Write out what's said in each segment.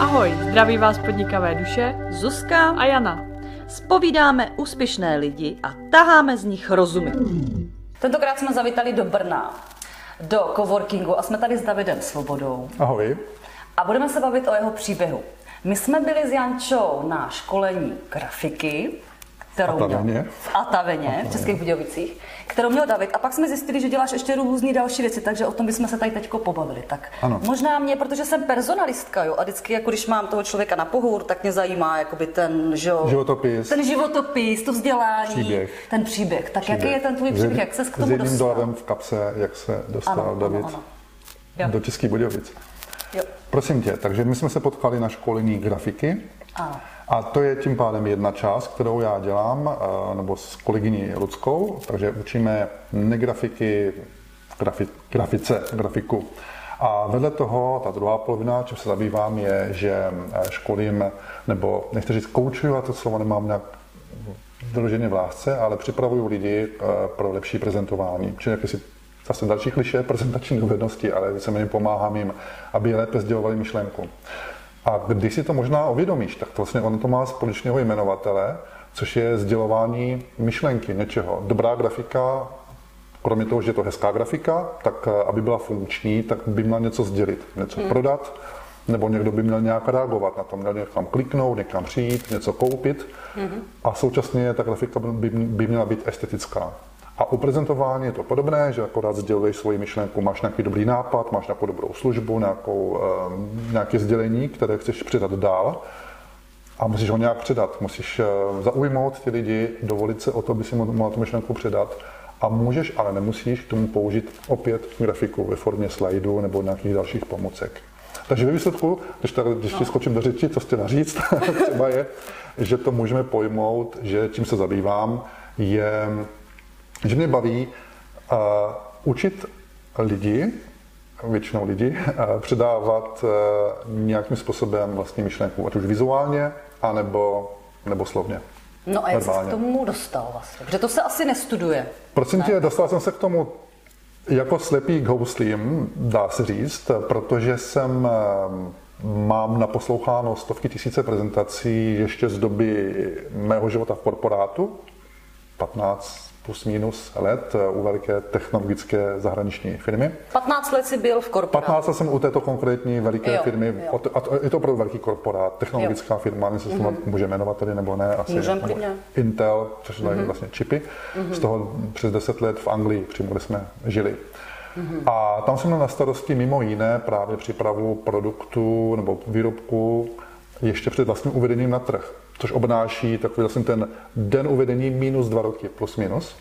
Ahoj, zdraví vás podnikavé duše Zuzka a Jana. Spovídáme úspěšné lidi a taháme z nich rozumy. Tentokrát jsme zavítali do Brna, do coworkingu a jsme tady s Davidem Svobodou. Ahoj. A budeme se bavit o jeho příběhu. My jsme byli s Jančou na školení grafiky, kterou Ataveně. v Ataveně, v Českých Budějovicích, kterou měl David. A pak jsme zjistili, že děláš ještě různé další věci, takže o tom bychom se tady teďko pobavili. Tak Ano. možná mě, protože jsem personalistka, jo, a vždycky, jako když mám toho člověka na pohovoru, tak mě zajímá jakoby ten, že jo, Životopis. ten životopis, to vzdělání, Příběh. ten příběh. Tak jaký je ten tvůj S příběh, jak ses k S tomu dostal? dolarem v kapse, jak se dostal Ano, ano, David ano. Jo. do Českých Budějovic. Jo. Prosím tě, takže my jsme se potkali na školení grafiky. Ano. A to je tím pádem jedna část, kterou já dělám, eh, nebo s kolegyní Ludskou, takže učíme negrafiky, grafi, grafice, grafiku. A vedle toho, ta druhá polovina, čím se zabývám, je, že eh, školím, nebo nechci říct koučuju, a to slovo nemám nějak vyloženě v lásce, ale připravuju lidi eh, pro lepší prezentování. Čili jakési zase další kliše, prezentační dovednosti, ale víceméně pomáhám jim, aby lépe sdělovali myšlenku. A když si to možná uvědomíš, tak to vlastně ono to má společného jmenovatele, což je sdělování myšlenky něčeho. Dobrá grafika, kromě toho, že je to hezká grafika, tak eh, aby byla funkční, tak by měla něco sdělit, něco hmm. prodat, nebo někdo by měl nějak reagovat na to, měl někam kliknout, někam přijít, něco koupit. Hmm. A současně ta grafika by, by měla být estetická. A u prezentování je to podobné, že akorát sděluješ svoji myšlenku, máš nějaký dobrý nápad, máš nějakou dobrou službu, nějakou, eh, nějaké sdělení, které chceš předat dál a musíš ho nějak předat. Musíš eh, zaujmout ty lidi, dovolit se o to, aby si mohla tu myšlenku předat. A můžeš, ale nemusíš k tomu použít opět grafiku ve formě slajdu nebo nějakých dalších pomůcek. Takže ve výsledku, když, tady, když ti skočím do řeči, co chtěla říct, třeba je, že to můžeme pojmout, že čím se zabývám, je, že mě baví uh, učit lidi, většinou lidi, uh, předávat uh, nějakým způsobem vlastní myšlenku, ať už vizuálně, anebo, nebo slovně. No a jak jsi k tomu dostal vlastně? Protože to se asi nestuduje. Prosím tě, dostal jsem se k tomu jako slepý k houslím, dá se říct, protože jsem mám naposloucháno stovky tisíce prezentací ještě z doby mého života v korporátu, 15 plus minus let eh, u velké technologické zahraniční firmy. 15 let jsi byl v korporátu. 15 let jsem u této konkrétní veliké Jo, firmy, jo. a to- je to opravdu velký korporát, technologická firma, nevím, jestli se to může jmenovat tady nebo ne, asi Můžem nebo. Intel, což jsou vlastně čipy, z toho přes 10 let v Anglii, přímo kde jsme žili. A tam jsem měl na starosti mimo jiné právě přípravu produktu nebo výrobku ještě před vlastním uvedením na trh, což obnáší takový vlastně ten den uvedení minus dva roky, plus minus.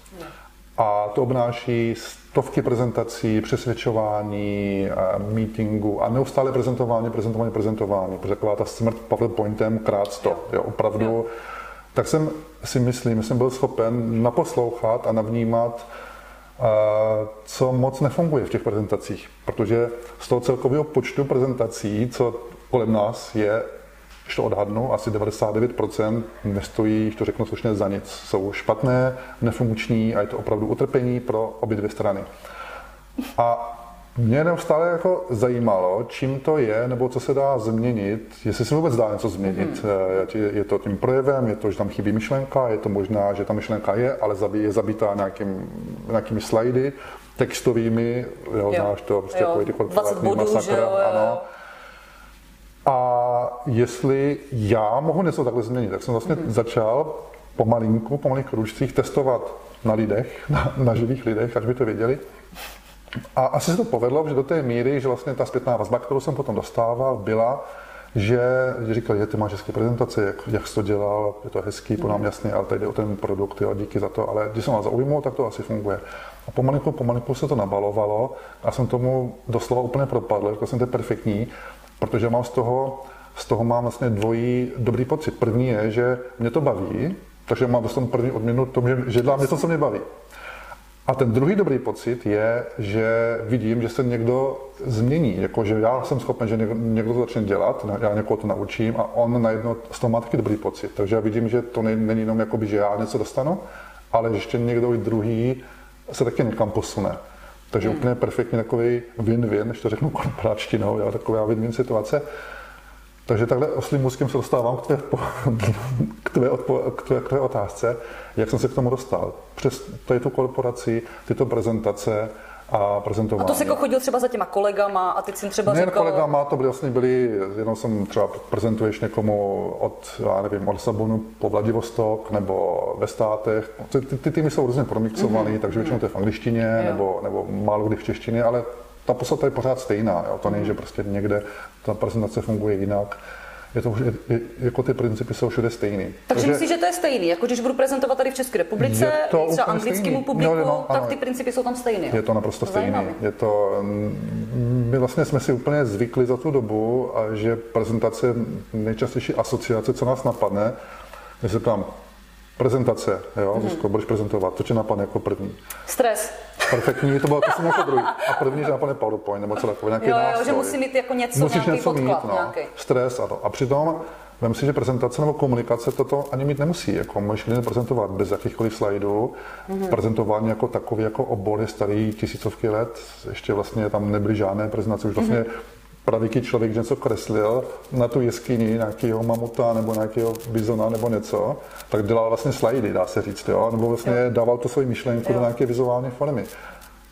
A to obnáší stovky prezentací, přesvědčování, meetingu a neustále prezentování, prezentování, prezentování. Protože taková ta smrt PowerPointem krát 100, jo, opravdu. Tak jsem si myslím, že jsem byl schopen naposlouchat a navnímat, co moc nefunguje v těch prezentacích. Protože z toho celkového počtu prezentací, co kolem nás je, když to odhadnu, asi 99% nestojí, když to řeknu slušně, za nic. Jsou špatné, nefunkční a je to opravdu utrpení pro obě dvě strany. A mě neustále jako zajímalo, čím to je, nebo co se dá změnit, jestli se vůbec dá něco změnit. Mm. Je to tím projevem, je to, že tam chybí myšlenka, je to možná, že ta myšlenka je, ale je zabitá nějakým, nějakými slajdy, textovými, jo, Jo. znáš to, prostě Jo, jako ty 20 korporátní bodů, masakr, že jo, jo, jo. ano. A jestli já mohu něco takhle změnit, tak jsem vlastně Mhm. začal pomalinku, po malých kručcích testovat na lidech, na, na živých lidech, až by to věděli. A asi se to povedlo, že do té míry, že vlastně ta zpětná vazba, kterou jsem potom dostával, byla, že, že říkali, že ty máš hezké prezentace, jak, jak jsi to dělal, je to hezký, po nám jasně, ale tady jde o ten produkt, jo, díky za to, ale když jsem vás zaujmul, tak to asi funguje. A pomalinku, pomalinku se to nabalovalo a jsem tomu doslova úplně propadl, řekl jsem, to je perfektní, protože mám z toho, z toho mám vlastně dvojí dobrý pocit. První je, že mě to baví, takže mám dostanu první odměnu tomu, že, že dělám něco, co mě baví. A ten druhý dobrý pocit je, že vidím, že se někdo změní, jako že já jsem schopen, že někdo, to začne dělat, já někoho to naučím a on najednou z toho má taky dobrý pocit. Takže já vidím, že to ne- není jenom jakoby, že já něco dostanu, ale že ještě někdo i druhý se taky někam posune. Takže úplně perfektně takový win-win, když to řeknu korporáčtinou, taková win-win situace. Takže takhle oslým můzkem se dostávám k tvé, k, tvé odpo, k, tvé, k tvé otázce, jak jsem se k tomu dostal. Přes tady tu korporaci, tyto prezentace a prezentování. A to se jako chodil třeba za těma kolegama a teď jsem třeba Nejen řekl... kolegama, to byly vlastně byli, jenom jsem třeba prezentuješ někomu od, já nevím, od Lisabonu po Vladivostok nebo ve státech. Ty, ty, ty týmy jsou různě promixované, mm-hmm. takže většinou to je v angličtině Jo. nebo, nebo málo kdy v češtině, ale ta podstata je pořád stejná. Jo? To není, že prostě někde ta prezentace funguje jinak. Je to, je, je, jako ty principy jsou všude stejný. Takže myslíš, že to je stejný? Jako když budu prezentovat tady v České republice, třeba anglickému stejný. publiku, jo, no, tak ano. ty principy jsou tam stejné. Je to naprosto. Zajímavé. Je to, my vlastně jsme si úplně zvykli za tu dobu, a že prezentace, nejčastější asociace, co nás napadne, když se ptám, prezentace, jo, Mhm. mm-hmm. budeš prezentovat, to tě napadne jako první. Stres. Perfektní, to bylo jsem jako druhý. A první, že napadne PowerPoint nebo co takové, nějaký Jo, jo, nástroj. že musí mít jako něco, Musíš nějaký něco podklad mít, no. nějaký. Stres a to. A přitom, vem si, že prezentace nebo komunikace toto ani mít nemusí. Jako můžeš klidně prezentovat bez jakýchkoliv slajdů. Mhm. Mm-hmm. Prezentování jako takový, jako obor je starý tisícovky let. Ještě vlastně tam nebyly žádné prezentace. Už vlastně Mhm. mm-hmm. Pravěký člověk něco kreslil na tu jeskyni nějakého mamuta nebo nějakého bizona nebo něco, tak dělal vlastně slajdy, dá se říct, jo? nebo vlastně jo. dával tu svoji myšlenku do nějaké vizuální formy.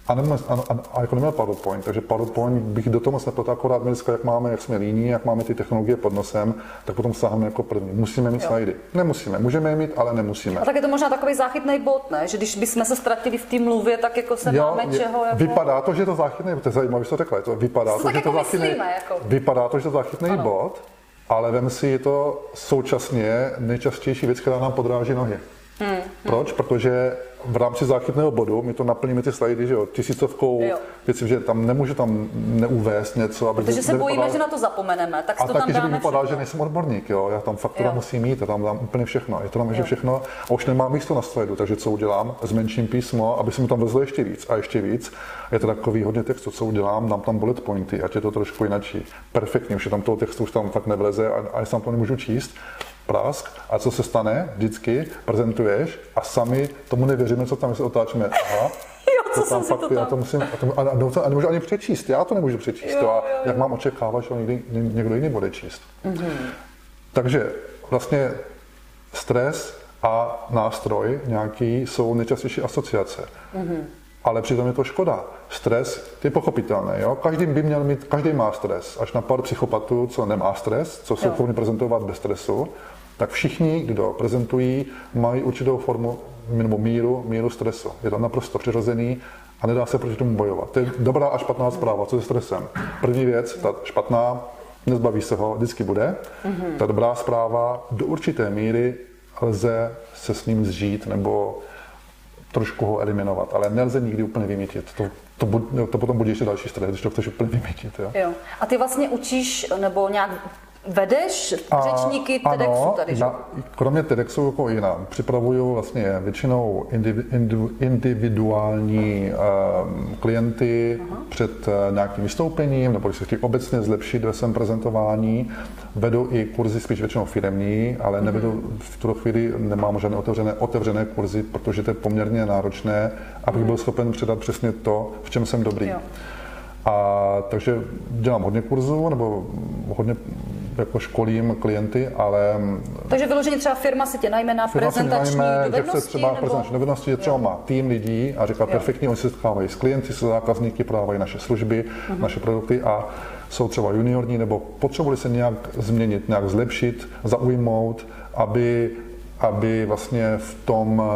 A, neměl, a, a, a jako neměl PowerPoint, takže PowerPoint bych do toho moc neprotáhl, akorát my dneska, jak máme, jak jsme líní, jak máme ty technologie pod nosem, tak potom sáhneme jako první. Musíme mít Jo. slajdy. Nemusíme, můžeme je mít, ale nemusíme. A tak je to možná takový záchytný bod, ne? Že když bychom se ztratili v té mluvě, tak jako se Jo, máme je- čeho jako... Vypadá to, že je to záchytný, to je zajímavé, že to řekla, je to, vypadá To že to jako záchytný, myslíme, jako. vypadá to, že to záchytný bod, ale vem si, je to současně nejčastější věc, která nám podráží nohy. Hmm, Proč? Protože v rámci záchytného bodu my to naplníme ty slajdy, že jo, tisícovkou Jo. věcí, že tam nemůžu tam neuvést něco, aby Protože se bojíme, že na to zapomeneme, tak a to tam taky, že bych dáme vypadal, že všechno. nejsem odborník, jo. Já tam faktura Jo. musím mít, já tam dám úplně všechno. Je to tam ještě Jo. všechno a už nemám místo na slajdu, takže co udělám? Zmenším písmo, aby se mi tam vezlo ještě víc a ještě víc. Je to takový hodně textu, co udělám, dám tam bullet pointy, ať je to trošku jinačí. Perfektně, že tam toho textu už tam fakt nevleze a, a já tam to nemůžu číst. Prask. A co se stane? Vždycky prezentuješ a sami tomu nevěříme, co tam se otáčíme. Aha, Jo, co to tam fakt, to já tam... to musím, a, to, a, a, a nemůžu ani přečíst, já to nemůžu přečíst. Jo, Jo, a jo, jo. jak mám očekávat, že někdy, ně- někdo jiný bude číst. Mhm. Takže vlastně stres a nástroj nějaký jsou nejčastější asociace. Mhm. Ale přitom je to škoda. Stres je pochopitelný. Jo? Každý by měl mít, každý má stres. Až na pár psychopatů, co nemá stres, co jsou schopni prezentovat bez stresu, tak všichni, kdo prezentují, mají určitou formu nebo míru, míru stresu. Je to naprosto přirozený a nedá se proti tomu bojovat. To je dobrá a špatná zpráva. Co se stresem? První věc, ta špatná, nezbaví se ho, vždycky bude. Mm-hmm. Ta dobrá zpráva, do určité míry lze se s ním zžít nebo trošku ho eliminovat, ale nelze nikdy úplně vymítit. To, to, bu- to potom bude ještě další stres, když to chceš úplně vymítit. Jo? Jo. A ty vlastně učíš, nebo nějak vedeš řečníky TEDxu tady, že? na, kromě TEDxu jako jiná. Připravuju vlastně většinou indivi, indiv, individuální um, klienty uh-huh. před uh, nějakým vystoupením, nebo když se chtějí obecně zlepšit ve svém prezentování. Vedu i kurzy spíš většinou firemní, ale Mhm. nevedu v tuto chvíli, nemám žádné otevřené, otevřené kurzy, protože to je poměrně náročné, abych byl schopen předat přesně to, v čem jsem dobrý. Jo. A takže dělám hodně kurzů, nebo hodně jako školím klienty, ale Takže vyloženě třeba firma si tě najme na firma prezentační najme, že dovednosti? chce třeba nebo... prezentační dovednosti, že třeba má tým lidí a říká perfektně, oni se setkávají s klienty, se zákazníky, prodávají naše služby, Mhm. naše produkty a jsou třeba juniorní nebo potřebovali se nějak změnit, nějak zlepšit, zaujmout, aby aby vlastně v tom eh,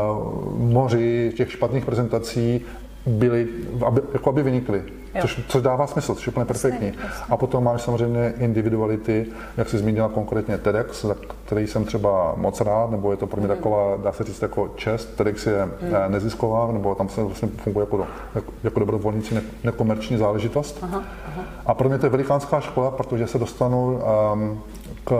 moři těch špatných prezentací byli, aby, jako aby vynikli. Což, což dává smysl, což je úplně perfektní. A potom máš samozřejmě individuality, jak jsi zmínila konkrétně TEDx, za který jsem třeba moc rád, nebo je to pro mě taková, dá se říct, jako čest. TEDx je mm. nezisková, nebo tam se vlastně funguje jako, do, jako, jako dobrovolníci, ne, nekomerční záležitost. Aha, aha. A pro mě to je velikánská škola, protože se dostanu um, k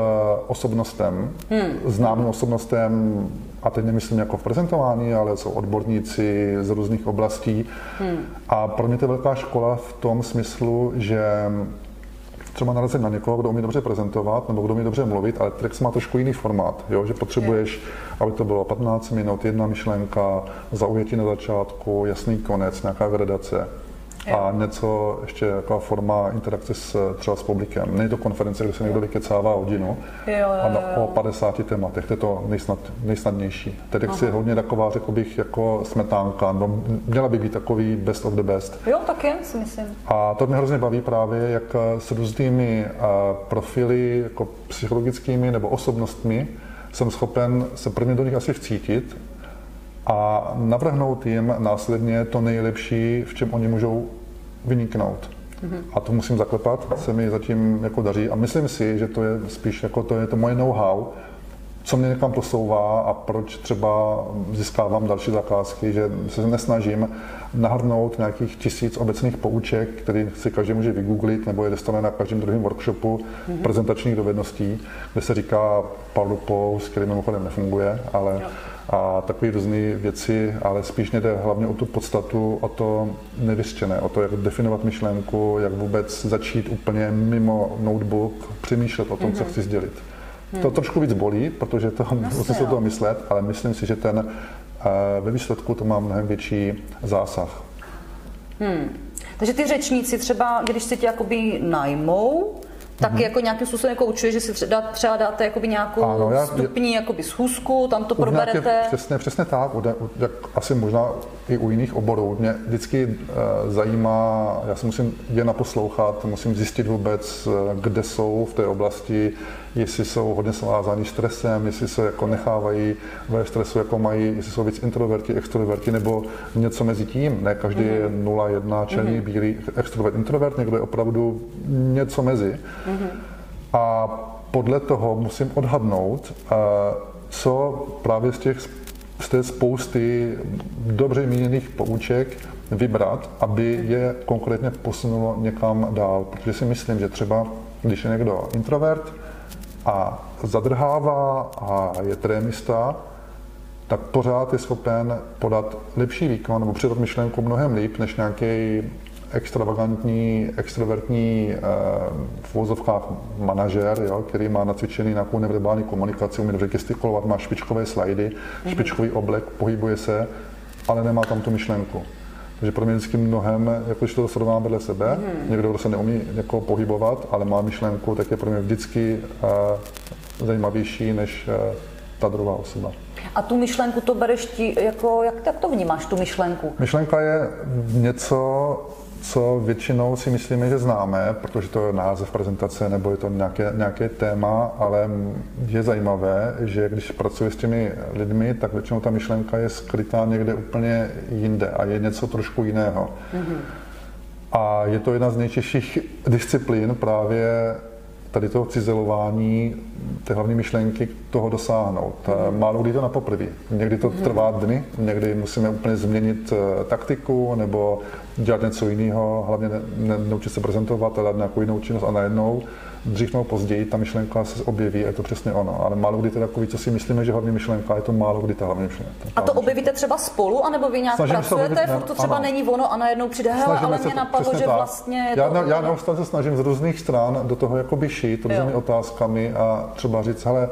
osobnostem, hmm. známým osobnostem, a teď nemyslím jako v prezentování, ale jsou odborníci z různých oblastí. Hmm. A pro mě to je velká škola v tom smyslu, že třeba narazit na někoho, kdo umí dobře prezentovat nebo kdo umí dobře mluvit, ale text má trošku jiný formát, jo? že potřebuješ, aby to bylo 15 minut, jedna myšlenka, zaujetí na začátku, jasný konec, nějaká gradace. A něco ještě jako forma interakce s, třeba s publikem. Není to konference, kde se někdo vykecává hodinu, Jo, jo, a na- o 50 tématech, to je to nejsnad, nejsnadnější. TEDx je hodně taková, řekl bych, jako smetánka, no, měla by být takový best of the best. Jo, tak je, si myslím. A to mě hrozně baví právě, jak eh, s různými eh, profily, jako psychologickými nebo osobnostmi, jsem schopen se prvně do nich asi vcítit a navrhnout jim následně to nejlepší, v čem oni můžou vyniknout. A to musím zaklepat, se mi zatím jako daří a myslím si, že to je spíš jako to je to moje know-how, co mě někam posouvá a proč třeba získávám další zakázky, že se nesnažím nahrnout nějakých tisíc obecných pouček, který si každý může vygooglit nebo je dostane na každém druhém workshopu mm-hmm. prezentačních dovedností, kde se říká PowerPoint, který mimochodem nefunguje, ale a takové různé věci, ale spíš mě jde hlavně o tu podstatu, o to nevyřčené, o to, jak definovat myšlenku, jak vůbec začít úplně mimo notebook přemýšlet o tom, co chci sdělit. To trošku víc bolí, protože to musím se o toho myslet, ale myslím si, že ten eh, ve výsledku to má mnohem větší zásah. Takže ty řečníci třeba, když si tě jakoby najmou, tak mm-hmm. jako nějakým způsobem jako učuje, že si třeba, třeba dáte jakoby nějakou Ano, já- stupní jakoby schůzku, tam to U nějaké- proberete. Přesně, přesně tak, jak asi možná i u jiných oborů. Mě vždycky uh, zajímá, já si musím je naposlouchat, musím zjistit vůbec, eh, kde jsou v té oblasti, jestli jsou hodně svázáni stresem, jestli se jako nechávají ve stresu, jako mají, jestli jsou víc introverti, extroverti, nebo něco mezi tím. Ne každý mm-hmm. je 0-1 černý, mm-hmm. bílý, extrovert, introvert, někdo je opravdu něco mezi. Mm-hmm. A podle toho musím odhadnout, eh, co právě z těch z té spousty dobře míněných pouček vybrat, aby je konkrétně posunulo někam dál. Protože si myslím, že třeba, když je někdo introvert a zadrhává a je trémista, tak pořád je schopen podat lepší výkon nebo předat myšlenku mnohem líp, než nějaký extravagantní, extrovertní eh, v vozovkách manažer, jo, který má nacvičený nějakou neverbální komunikaci, umí dobře gestikulovat, má špičkové slajdy, špičkový oblek, pohybuje se, ale nemá tam tu myšlenku. Takže pro mě vždycky mnohem, jako když to srovnám vedle sebe, mm. někdo, kdo se neumí jako pohybovat, ale má myšlenku, tak je pro mě vždycky uh, zajímavější než uh, ta druhá osoba. A tu myšlenku to bereš ti, jako, jak, jak to vnímáš, tu myšlenku? Myšlenka je něco, co většinou si myslíme, že známe, protože to je název prezentace nebo je to nějaké, nějaké téma, ale je zajímavé, že když pracuji s těmi lidmi, tak většinou ta myšlenka je skrytá někde úplně jinde a je něco trošku jiného. Mm-hmm. A je to jedna z nejtěžších disciplín právě tady toho cizelování té hlavní myšlenky toho dosáhnout. Mm. Málo kdy to na poprvé. Někdy to trvá dny, někdy musíme úplně změnit eh, taktiku nebo dělat něco jiného, hlavně ne, ne, naučit se prezentovat a dát nějakou jinou činnost a najednou dřív nebo později ta myšlenka se objeví a je to přesně ono. Ale málo kdy to je takový, co si myslíme, že hlavní myšlenka, je to málo kdy ta hlavní myšlenka. A to objevíte třeba spolu, anebo vy nějak Snažím pracujete, ne, to třeba ano. není ono a najednou přijde, hele, ale mě napadlo, že tak. vlastně já, to... já neustále se snažím z různých stran do toho jakoby šít různými Jo. otázkami a třeba říct, hele,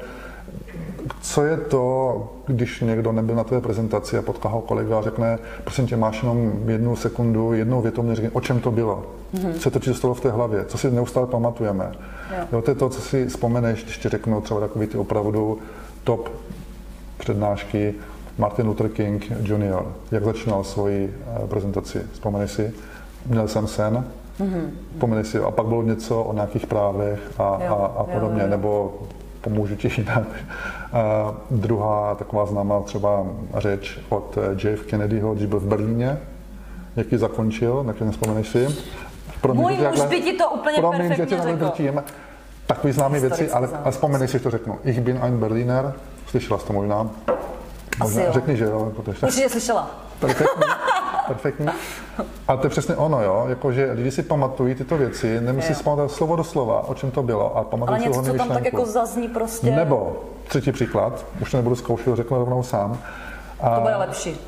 co je to, když někdo nebyl na tvé prezentaci a potká ho kolega a řekne, prosím tě, máš jenom jednu sekundu, jednou větou mě řekne, o čem to bylo, mm-hmm. co to ti stalo v té hlavě, co si neustále pamatujeme. Jo. Jo, to je to, co si vzpomeneš, když ti řeknu třeba takový ty opravdu top přednášky Martin Luther King Jr., jak začínal svoji eh, prezentaci. Vzpomeneš si? Měl jsem sen, mm-hmm. si, a pak bylo něco o nějakých právech a, Jo, a, a jo, podobně, jo. nebo pomůžu ti jinak. A druhá taková známá třeba řeč od eh, JF Kennedyho, když byl v Berlíně, jak ji zakončil, na který vzpomeneš si. Promiň, Můj že muž by ti to úplně promiň, že perfektně takhle řekl. drtím. Takový známý věci, ale, ale vzpomeneš si, že to řeknu. Ich bin ein Berliner, slyšela jsi to možná? Možná, jo. řekni, že jo, protože Určitě slyšela. perfektní, perfektní. A to je přesně ono, jo, jakože lidi si pamatují tyto věci, nemusí si pamatovat slovo do slova, o čem to bylo, a pamatují si něco, co tam tak jako zazní prostě, Nebo, třetí příklad, už to nebudu zkoušet, řeknu rovnou sám. to bude lepší.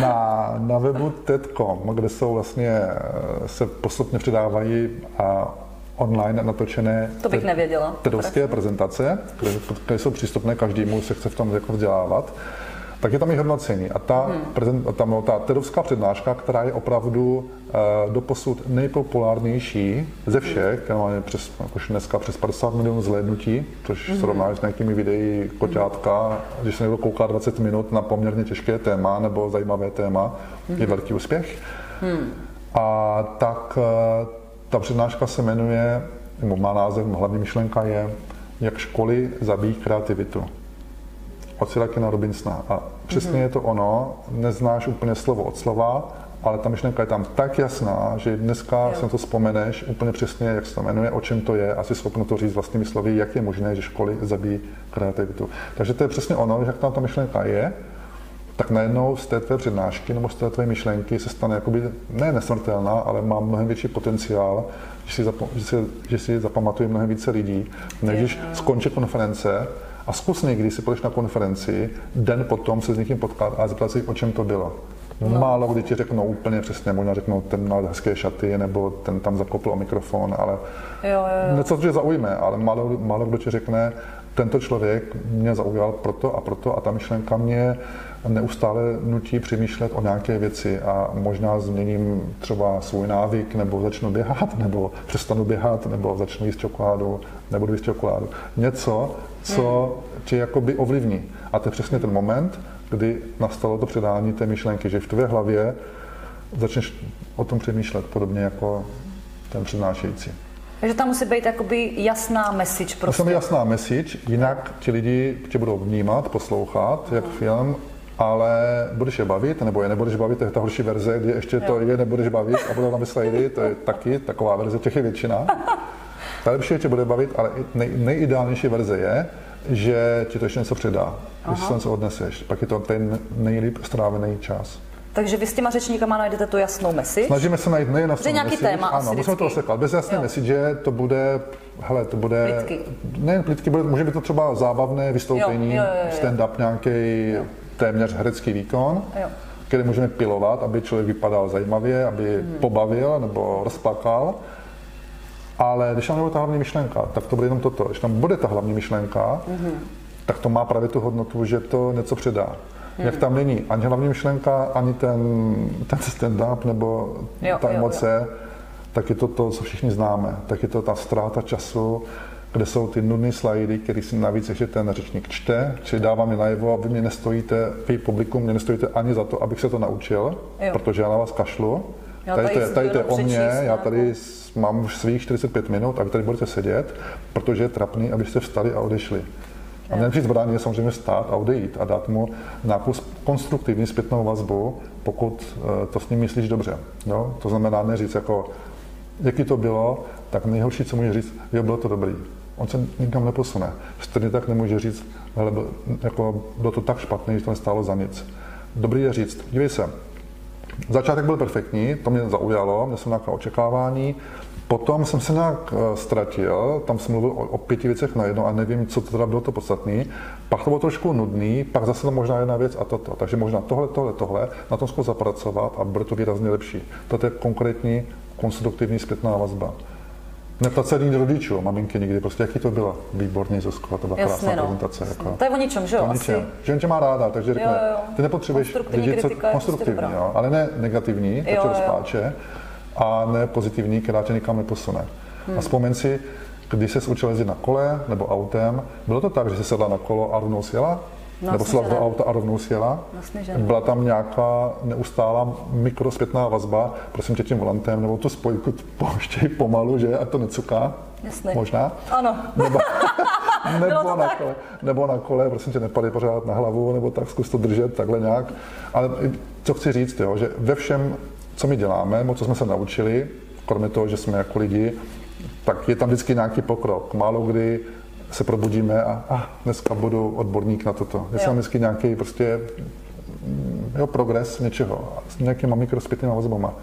Na, na webu TED.com, kde jsou vlastně, eh, se postupně přidávají a online natočené To bych nevěděla. TEDovské prezentace, které, které jsou přístupné každému, se chce v tom jako vzdělávat, tak je tam i hodnocení. A ta, hmm. prezent, tam, no, ta TEDovská přednáška, která je opravdu uh, doposud nejpopulárnější ze všech, která má přes, jakož dneska přes 50 milionů zhlédnutí, což hmm. srovnáš s nějakými videí koťátka, když se někdo kouká 20 minut na poměrně těžké téma nebo zajímavé téma, hmm. je velký úspěch. Hmm. A tak uh, ta přednáška se jmenuje, nebo má název, hlavní myšlenka je, jak školy zabíjí kreativitu od Sirakina Robinsona. A přesně mm-hmm. je to ono, neznáš úplně slovo od slova, ale ta myšlenka je tam tak jasná, že dneska jo. si to vzpomeneš úplně přesně, jak se to jmenuje, o čem to je, asi schopno to říct vlastními slovy, jak je možné, že školy zabíjí kreativitu. Takže to je přesně ono, že jak tam ta myšlenka je, tak najednou z té tvé přednášky nebo z té tvé myšlenky se stane jakoby, ne nesmrtelná, ale má mnohem větší potenciál, že si, zapo- že si, že si zapamatuje mnohem více lidí, než když skončí konference a zkus někdy si půjdeš na konferenci, den potom se s někým potkat a zeptat si, o čem to bylo. No. Málo kdy ti řeknou úplně přesně, možná řeknou, ten měl hezké šaty, nebo ten tam zakopl o mikrofon, ale jo, jo, jo. něco tě zaujme, ale málo, málo kdo ti řekne, tento člověk mě zaujal proto a proto a ta myšlenka mě neustále nutí přemýšlet o nějaké věci a možná změním třeba svůj návyk, nebo začnu běhat, nebo přestanu běhat, nebo začnu jíst čokoládu, nebudu jíst čokoládu. Něco, co tě jakoby ovlivní. A to je přesně ten moment, kdy nastalo to předání té myšlenky, že v tvé hlavě začneš o tom přemýšlet podobně jako ten přednášející. Takže tam musí být jakoby jasná message prostě. Musí jasná message, jinak ti lidi tě budou vnímat, poslouchat, jak film, ale budeš je bavit, nebo je nebudeš bavit, to je ta horší verze, kdy ještě to je nebudeš bavit a budou tam slidy, to je taky taková verze, těch je většina. Ta lepší tě bude bavit, ale nej, nejideálnější verze je, že ti to ještě něco předá, když si něco odneseš. Pak je to ten nejlíp strávený čas. Takže vy s těma řečníkama najdete tu jasnou message. Snažíme se najít nejen jasnou nějaký message, téma ano, musíme to oseklat. Bez jasné Jo. message to bude, hele, to bude, Plitky. nejen plitky, bude, může být to třeba zábavné vystoupení, Jo, jo, jo, jo. stand-up, nějaký téměř herecký výkon, Jo. který můžeme pilovat, aby člověk vypadal zajímavě, aby Mhm. pobavil nebo rozplakal. Ale když tam nebude ta hlavní myšlenka, tak to bude jenom toto. Když tam bude ta hlavní myšlenka, Mhm. tak to má právě tu hodnotu, že to něco předá. Mhm. Jak tam není ani hlavní myšlenka, ani ten, ten stand-up nebo Jo, ta jo, emoce, tak je to to, co všichni známe. Tak je to ta ztráta času, kde jsou ty nudné slajdy, který si navíc ještě ten řečník čte, čili dává mi najevo, a vy mě nestojíte, vy publikum mě nestojíte ani za to, abych se to naučil, Jo. protože já na vás kašlu. Já tady, tady to je, tady to je o mně, přečíst já tady s- mám už svých 45 minut a vy tady budete sedět, protože je trapný, abyste vstali a odešli. A mě přijít zbrání je samozřejmě vstát a odejít a dát mu nějakou konstruktivní zpětnou vazbu, pokud eh, to s ním myslíš dobře. Jo? To znamená neříct jako, jaký to bylo, tak nejhorší, co může říct, jo, bylo to dobrý. On se nikam neposune. Stejně tak nemůže říct, hele, jako, bylo to tak špatné, že to nestálo za nic. Dobrý je říct, dívej se, Začátek byl perfektní, to mě zaujalo, měl jsem nějaké očekávání. Potom jsem se nějak eh, ztratil, tam jsem mluvil o, o pěti věcech najednou a nevím, co to teda bylo to podstatné. Pak to bylo trošku nudný, pak zase to možná jedna věc a toto. Takže možná tohle, tohle, tohle, na tom zkus zapracovat a bude to výrazně lepší. To je konkrétní, konstruktivní zpětná vazba. Neplacení rodičů, maminky nikdy, prostě jaký to bylo? Výborný, Zuzko, to byla Jasně, krásná no. prezentace. Jasně. Jako. To je o ničem, že jo? To Asi. ničem. Že on tě má ráda, takže řekne, Jo, jo, ty nepotřebuješ Konstruktivní lidi, co prostě konstruktivní, dobrá. jo, ale ne negativní, to tě rozpláče, a ne pozitivní, která tě nikam neposune. Hmm. A vzpomeň si, když se učil jezdit na kole nebo autem, bylo to tak, že jsi sedla na kolo a rovnou sjela? No, nebo že do auta a rovnou sjela? Jasně, že ne. Byla tam nějaká neustálá mikrospětná vazba, prosím tě tím volantem, nebo tu spojku pouštěj pomalu, že, ať to necuká. Jasně. Možná. Ano. Nebo, nebo, na tak. kole, nebo na kole, prosím tě, nepadej pořád na hlavu, nebo tak zkus to držet takhle nějak. Ale co chci říct, jo, že ve všem, co my děláme, co jsme se naučili, kromě toho, že jsme jako lidi, tak je tam vždycky nějaký pokrok. Málo kdy se probudíme a, a dneska budu odborník na toto. Je Jo. tam vždycky nějaký prostě mm, jo, progres něčeho s nějakýma mikrospětnýma vazbama.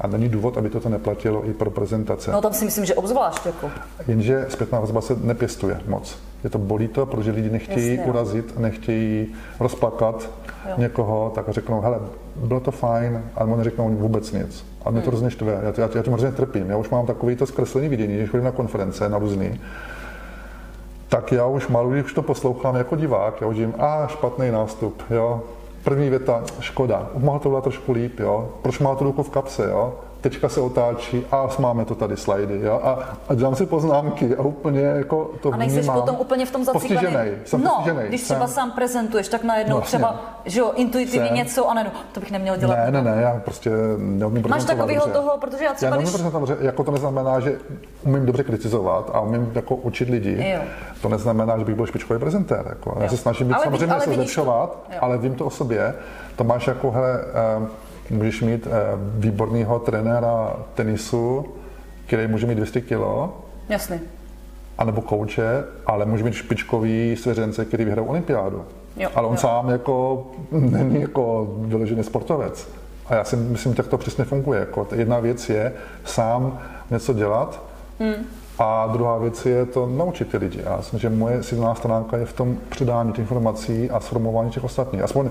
A není důvod, aby toto neplatilo i pro prezentace. No tam si myslím, že obzvlášť jako. Jenže zpětná vazba se nepěstuje moc. Je to bolí to, protože lidi nechtějí Jasně, urazit, nechtějí rozplakat Jo. někoho, tak řeknou, hele, bylo to fajn, ale oni řeknou vůbec nic. A mě to Hmm. hrozně štve, já, já, já tím hrozně trpím. Já už mám takový to zkreslený vidění, když chodím na konference, na různý, tak já už malu, když to poslouchám jako divák, já už jim, a špatný nástup, jo, první věta, škoda, mohl to udělat trošku líp, jo, proč má tu ruku v kapse, jo, tečka se otáčí a máme to tady slajdy, jo, a, a dělám si poznámky a úplně jako to A nejsi potom úplně v tom zaciklený. Jsem no, postižený. když jsem, třeba sám prezentuješ, tak najednou Vlastně. třeba, že jo, intuitivně Jsem. něco a najednou, to bych neměl dělat. Ne, ne, ne, já prostě neumím Máš dobře. toho, protože já třeba já když- prezentovat dobře, jako to neznamená, že umím dobře kritizovat a umím jako učit lidi. Jo. To neznamená, že bych byl špičkový prezentér. Jako. Já se snažím být Ale vidí- samozřejmě ale se to. zlepšovat, Jo. ale vím to o sobě. To máš jako, hele, eh, můžeš mít eh, výborného trenéra tenisu, který může mít 200 kilo, Jasně. anebo kouče, ale může mít špičkový svěřence, který vyhrál olympiádu. Jo, ale on jo. sám jako není jako vyložený sportovec. A já si myslím, že tak to přesně funguje. Jako jedna věc je sám něco dělat Hmm. a druhá věc je to naučit ty lidi. Já myslím, že moje silná stránka je v tom předání těch informací a sformování těch ostatních. Aspoň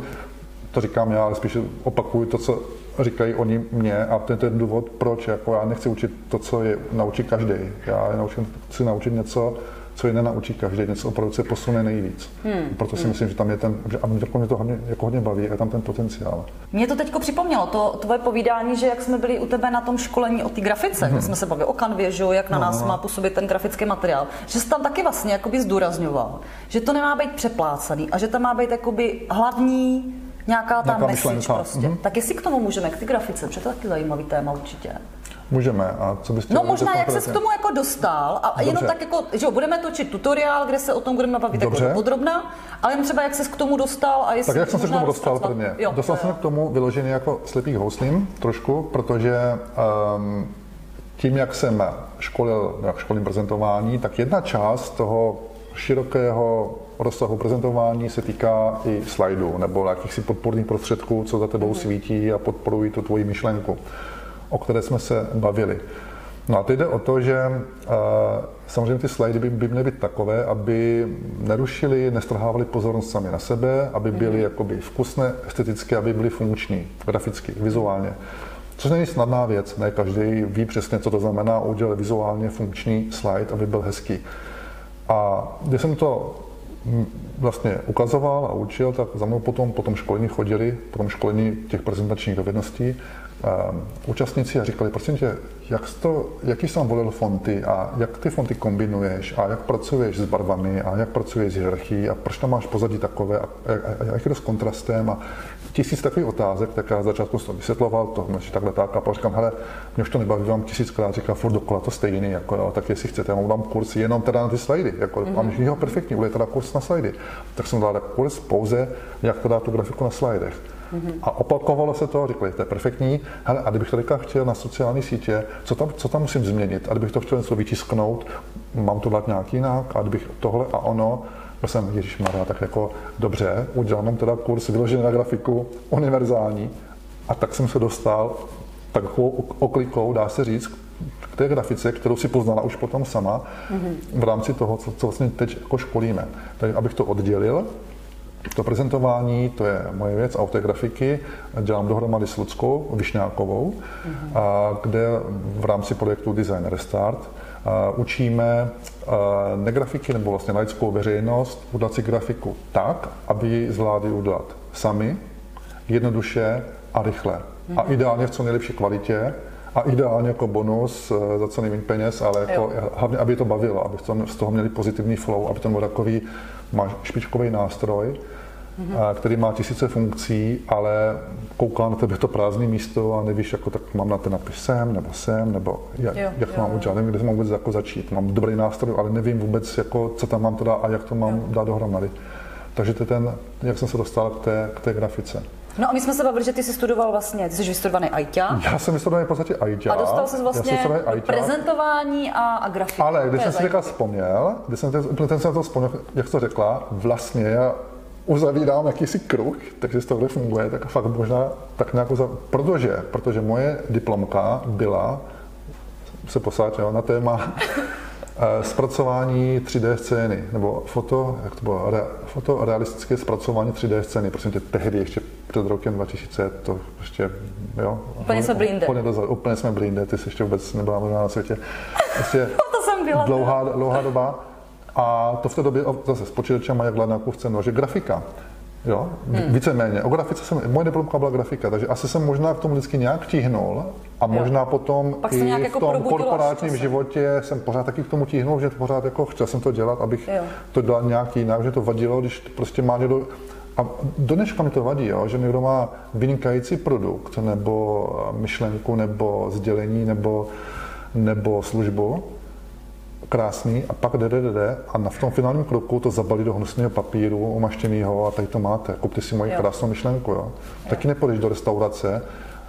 to říkám já, ale spíš opakuju to, co říkají oni mě a to je ten důvod, proč jako já nechci učit to, co je naučí každý. Já naučím, chci naučit něco, co je nenaučí každý, něco opravdu se posune nejvíc. Hmm. Proto si myslím, že tam je ten, že, a mě, to hodně, jako hodně baví, a je tam ten potenciál. Mě to teďko připomnělo, to tvoje povídání, že jak jsme byli u tebe na tom školení o té grafice, kde jsme se bavili o kanvě, že jo, jak na No, nás má působit ten grafický materiál, že jsi tam taky vlastně jakoby zdůrazňoval, že to nemá být přeplácaný a že tam má být jakoby hlavní nějaká ta Nějaká message myšlenka, prostě. mhm. Tak jestli k tomu můžeme, k té grafice, protože to je taky zajímavý téma určitě. Můžeme. A co byste No možná, jak se k tomu jako dostal a jenom Dobře. tak jako, že jo, budeme točit tutoriál, kde se o tom budeme bavit Dobře. jako podrobná, ale jen třeba jak se k tomu dostal a jestli Tak jak jsem se k tomu dostal prvně? Jo, dostal jsem se k tomu vyloženě jako slepý houslím trošku, protože um, tím, jak jsem školil, jak školím prezentování, tak jedna část toho širokého rozsahu prezentování se týká i slajdů nebo jakýchsi podporných prostředků, co za tebou svítí a podporují tu tvoji myšlenku, o které jsme se bavili. No a teď jde o to, že uh, samozřejmě ty slajdy by, by měly být takové, aby nerušily, nestrhávaly pozornost sami na sebe, aby byly jakoby vkusné, estetické, aby byly funkční, graficky, vizuálně. Což není snadná věc, ne každý ví přesně, co to znamená udělat vizuálně funkční slide, aby byl hezký. A když jsem to mm, vlastně ukazoval a učil, tak za mnou potom po tom školení chodili, po tom školení těch prezentačních dovedností, um, účastníci a říkali, prosím tě, jak jsi to, jaký jsi tam volil fonty a jak ty fonty kombinuješ a jak pracuješ s barvami a jak pracuješ s hierarchií a proč tam máš pozadí takové a, a, a, a jak je to s kontrastem a tisíc takových otázek, tak já začátku jsem to vysvětloval, to než takhle tak a pak říkám, hele, mě už to nebaví, vám tisíckrát říká furt dokola to stejný, jako jo, tak jestli chcete, já vám dám kurz jenom teda na ty slajdy, jako, mm-hmm. a když jo, perfektní, bude teda kurz na slajdy. Tak jsem dal kurz pouze, jak to dát tu grafiku na slajdech. Mm-hmm. A opakovalo se to, řekli, to je perfektní, hele, a kdybych to teďka chtěl na sociální sítě, co tam, co tam musím změnit? A kdybych to chtěl něco vytisknout, mám to dát nějak jinak, a kdybych tohle a ono, byl jsem, Ježíš Maria, tak jako dobře, udělal mám teda kurz vyložený na grafiku, univerzální, a tak jsem se dostal takovou oklikou, dá se říct, k té grafice, kterou si poznala už potom sama, v rámci toho, co, co vlastně teď jako školíme. Takže abych to oddělil, to prezentování, to je moje věc, a u té grafiky dělám dohromady s Ludskou Višňákovou, a kde v rámci projektu Design Restart učíme negrafiky nebo vlastně laickou veřejnost udělat si grafiku tak, aby ji zvládli udělat sami, jednoduše a rychle. A ideálně v co nejlepší kvalitě a ideálně jako bonus eh, za co nejméně peněz, ale jako, hlavně, aby to bavilo, aby z toho měli pozitivní flow, aby to byl takový máš špičkový nástroj, mm-hmm. který má tisíce funkcí, ale kouká na tebe to prázdné místo a nevíš, jako tak mám na ten napis sem, nebo sem, nebo jak, Jo, jak to jo, mám jo. udělat, nevím, kde mám vůbec jako začít. Mám dobrý nástroj, ale nevím vůbec, jako, co tam mám dát a jak to mám dát dohromady. Takže to je ten, jak jsem se dostal k té, k té grafice. No a my jsme se bavili, že ty jsi studoval vlastně, ty jsi vystudovaný ajťák Já jsem vystudoval v podstatě ajťák. a dostal Já vlastně prezentování a, a grafiky. Ale když jsem si teďka vzpomněl, když jsem, úplně ten jsem to vzpomněl, jak to řekla, vlastně já uzavírám jakýsi kruh, takže z tohle funguje, tak fakt možná tak nějak uzav... protože, protože moje diplomka byla, se posáď, jo, na téma eh, zpracování 3D scény, nebo foto, jak to bylo, re, fotorealistické zpracování 3D scény, prosím tě, tehdy ještě před rokem 2000, to ještě, jo. Úplně jsme byli jinde. Úplně, úplně jsme byli jinde, ty jsi ještě vůbec nebyla možná na světě. Prostě To jsem byla. dlouhá, dlouhá doba. A to v té době zase s počítačem jak na kuchce nože grafika. Jo, hmm. víceméně. O grafice jsem, moje diplomka byla grafika, takže asi jsem možná k tomu vždycky nějak tíhnul a možná potom Pak se i v jako tom korporátním časem. životě jsem pořád taky k tomu tíhnul, že pořád jako chtěl jsem to dělat, abych Jo. to dělal nějak jinak, že to vadilo, když prostě má někdo a do dneška mi to vadí, jo, že někdo má vynikající produkt, nebo myšlenku, nebo sdělení, nebo, nebo službu, krásný a pak jde, jde, jde, jde a na, v tom finálním kroku to zabalí do hnusného papíru, omaštěného a tady to máte. Kupte si moji Jo. krásnou myšlenku. Jo. Taky nepůjdeš do restaurace,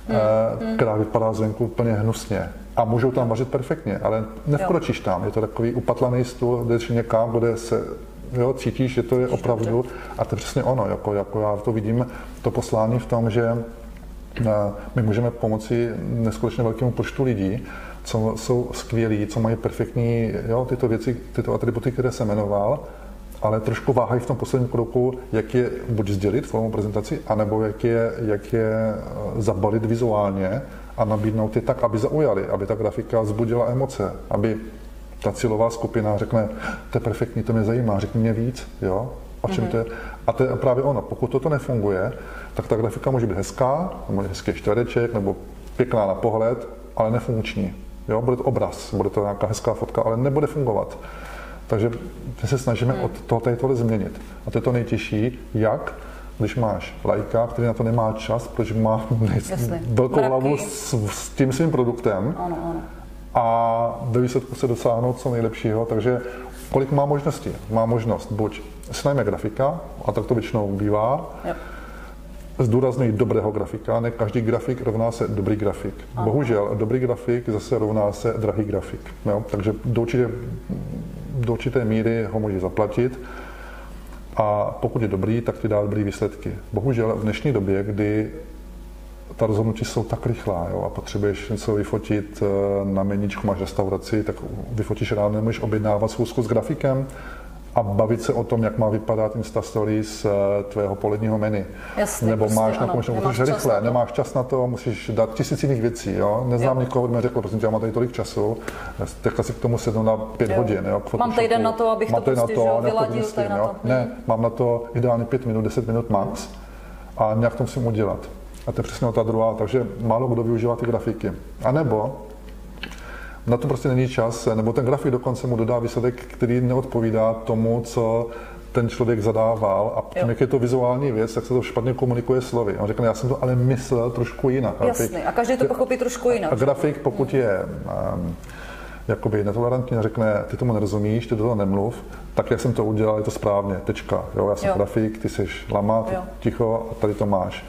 eh, která vypadá zvenku úplně hnusně. A můžou tam vařit perfektně, ale nevkročíš tam. Je to takový upatlaný stůl, jdeš někam, kde se jo, cítíš, že to je opravdu, a to je přesně ono, jako, jako já to vidím, to poslání v tom, že eh, my můžeme pomoci neskutečně velkému počtu lidí, co jsou skvělí, co mají perfektní jo, tyto věci, tyto atributy, které jsem jmenoval, ale trošku váhají v tom posledním kroku, jak je buď sdělit formou prezentaci, anebo jak je, jak je eh, zabalit vizuálně a nabídnout je tak, aby zaujali, aby ta grafika vzbudila emoce, aby ta cílová skupina řekne, to je perfektní, to mě zajímá, řekni mě víc, jo, o čem to je. A to je právě ono, pokud toto nefunguje, tak ta grafika může být hezká, nebo hezký čtvereček, nebo pěkná na pohled, ale nefunkční. Jo, bude to obraz, bude to nějaká hezká fotka, ale nebude fungovat. Takže my se snažíme od toho tady tohle změnit. A to je to nejtěžší, jak když máš lajka, který na to nemá čas, protože má Jasně. velkou Mraky. hlavu s, s tím svým produktem, Ano, ano. a ve výsledku se dosáhnout co nejlepšího. Takže kolik má možností? Má možnost buď s námi grafika, a tak to většinou bývá, Jo. Zdůrazňuji dobrého grafika, ne každý grafik rovná se dobrý grafik. Bohužel, dobrý grafik zase rovná se drahý grafik. Jo? Takže do určité, do určité míry ho může zaplatit a pokud je dobrý, tak ti dá dobrý výsledky. Bohužel v dnešní době, kdy ta rozhodnutí jsou tak rychlá jo, a potřebuješ něco vyfotit eh, na meníčku, máš restauraci, tak vyfotíš ráno, nemůžeš objednávat schůzku s grafikem a bavit se o tom, jak má vypadat Insta Stories eh, tvého poledního menu. Jasně, Nebo prostě máš na ano, to, nemáš musíš čas rychle, na to. nemáš čas na to, musíš dát tisíc jiných věcí. Jo? Neznám Jo. nikoho, kdo mi řekl, prosím tě, já mám tady tolik času, teďka si k tomu sednu na pět Jo. hodin. Jo, k Mám týden na to, abych Mám to prostě, že jo, nějak to vyladil tady na to. Ne, mám na to ideálně pět minut, deset minut max a nějak to musím udělat. A to je přesně ta druhá, takže málo kdo využívá ty grafiky. A nebo na to prostě není čas, nebo ten grafik dokonce mu dodá výsledek, který neodpovídá tomu, co ten člověk zadával a tím, Jo. jak je to vizuální věc, tak se to špatně komunikuje slovy. On řekne, já jsem to ale myslel trošku jinak. Jasně, a každý to pochopí trošku jinak. A grafik, pokud je um, jakoby netolerantní a řekne, ty tomu nerozumíš, ty do toho nemluv, tak jak jsem to udělal, je to správně, tečka. Jo, já jsem Jo. grafik, ty jsi lama, ty Jo. ticho a tady to máš.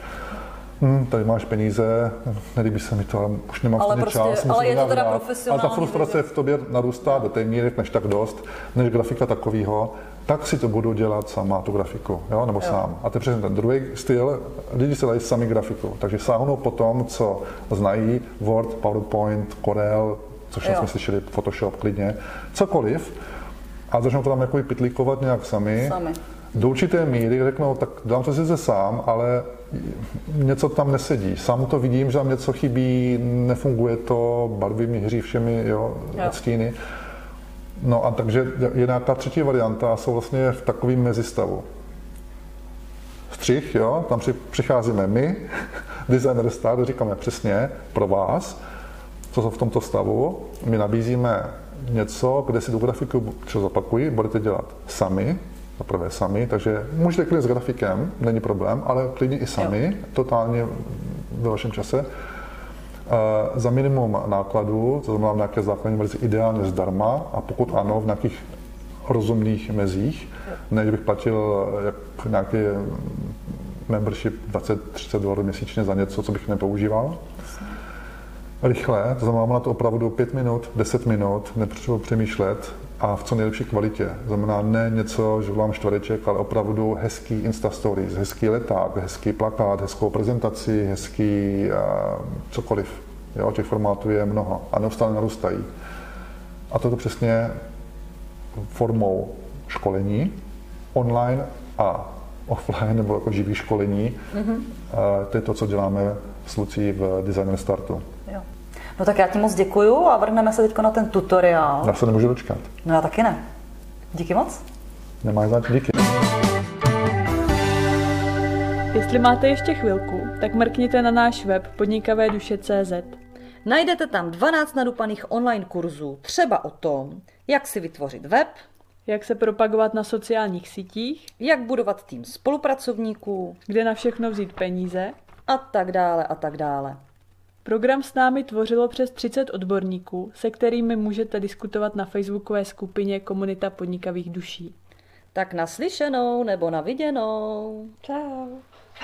Hm, tady máš peníze, nelíbí se mi to, ale už nemám Ale prostě- čas. ale je to teda dát. profesionální Ale ta frustrace v tobě narůstá do té míry, než tak dost, než grafika takového, tak si to budu dělat sama, tu grafiku, jo, nebo jo. sám. A to je přesně ten druhý styl, lidi si dají sami grafiku, takže sáhnou po tom, co znají, Word, PowerPoint, Corel, což Jo. jsme slyšeli, Photoshop, klidně, cokoliv, a začnou to tam jako pitlíkovat nějak sami. Sami. Do určité míry řeknou, tak dám to sice sám, ale něco tam nesedí. Sám to vidím, že tam něco chybí, nefunguje to, barvy mi hří všemi jo, Jo. odstíny. No a takže je nějaká třetí varianta a jsou vlastně v takovém mezistavu. Střih, jo, tam při, přicházíme my, designer stát, říkáme přesně pro vás, co jsou v tomto stavu. My nabízíme něco, kde si tu grafiku, co zopakuji, budete dělat sami, prvé sami, takže můžete klidně s grafikem, není problém, ale klidně i sami, totálně ve vašem čase. Eh, za minimum nákladů, to znamená v nějaké základní verzi ideálně zdarma a pokud ano, v nějakých rozumných mezích, ne, že bych platil eh, jak nějaký membership 20-30 dolarů měsíčně za něco, co bych nepoužíval. Rychle, to znamená, na to opravdu 5 minut, 10 minut, nepotřebuji přemýšlet a v co nejlepší kvalitě. To znamená ne něco, že volám čtvereček, ale opravdu hezký Insta Stories, hezký leták, hezký plakát, hezkou prezentaci, hezký uh, cokoliv. Jo, těch formátů je mnoho a neustále narůstají. A toto přesně formou školení, online a offline, nebo jako živý školení. Mm-hmm. To je to, co děláme s Lucí v Designer Startu. No tak já ti moc děkuju a vrhneme se teď na ten tutoriál. Já se nemůžu dočkat. No já taky ne. Díky moc. Nemáš zač, díky. Jestli máte ještě chvilku, tak mrkněte na náš web podnikavéduše.cz. Najdete tam 12 nadupaných online kurzů, třeba o tom, jak si vytvořit web, Jak se propagovat na sociálních sítích, jak budovat tým spolupracovníků kde na všechno vzít peníze. a tak dále a tak dále. Program s námi tvořilo přes 30 odborníků, se kterými můžete diskutovat na facebookové skupině Komunita podnikavých duší. Tak naslyšenou nebo na viděnou. Ciao.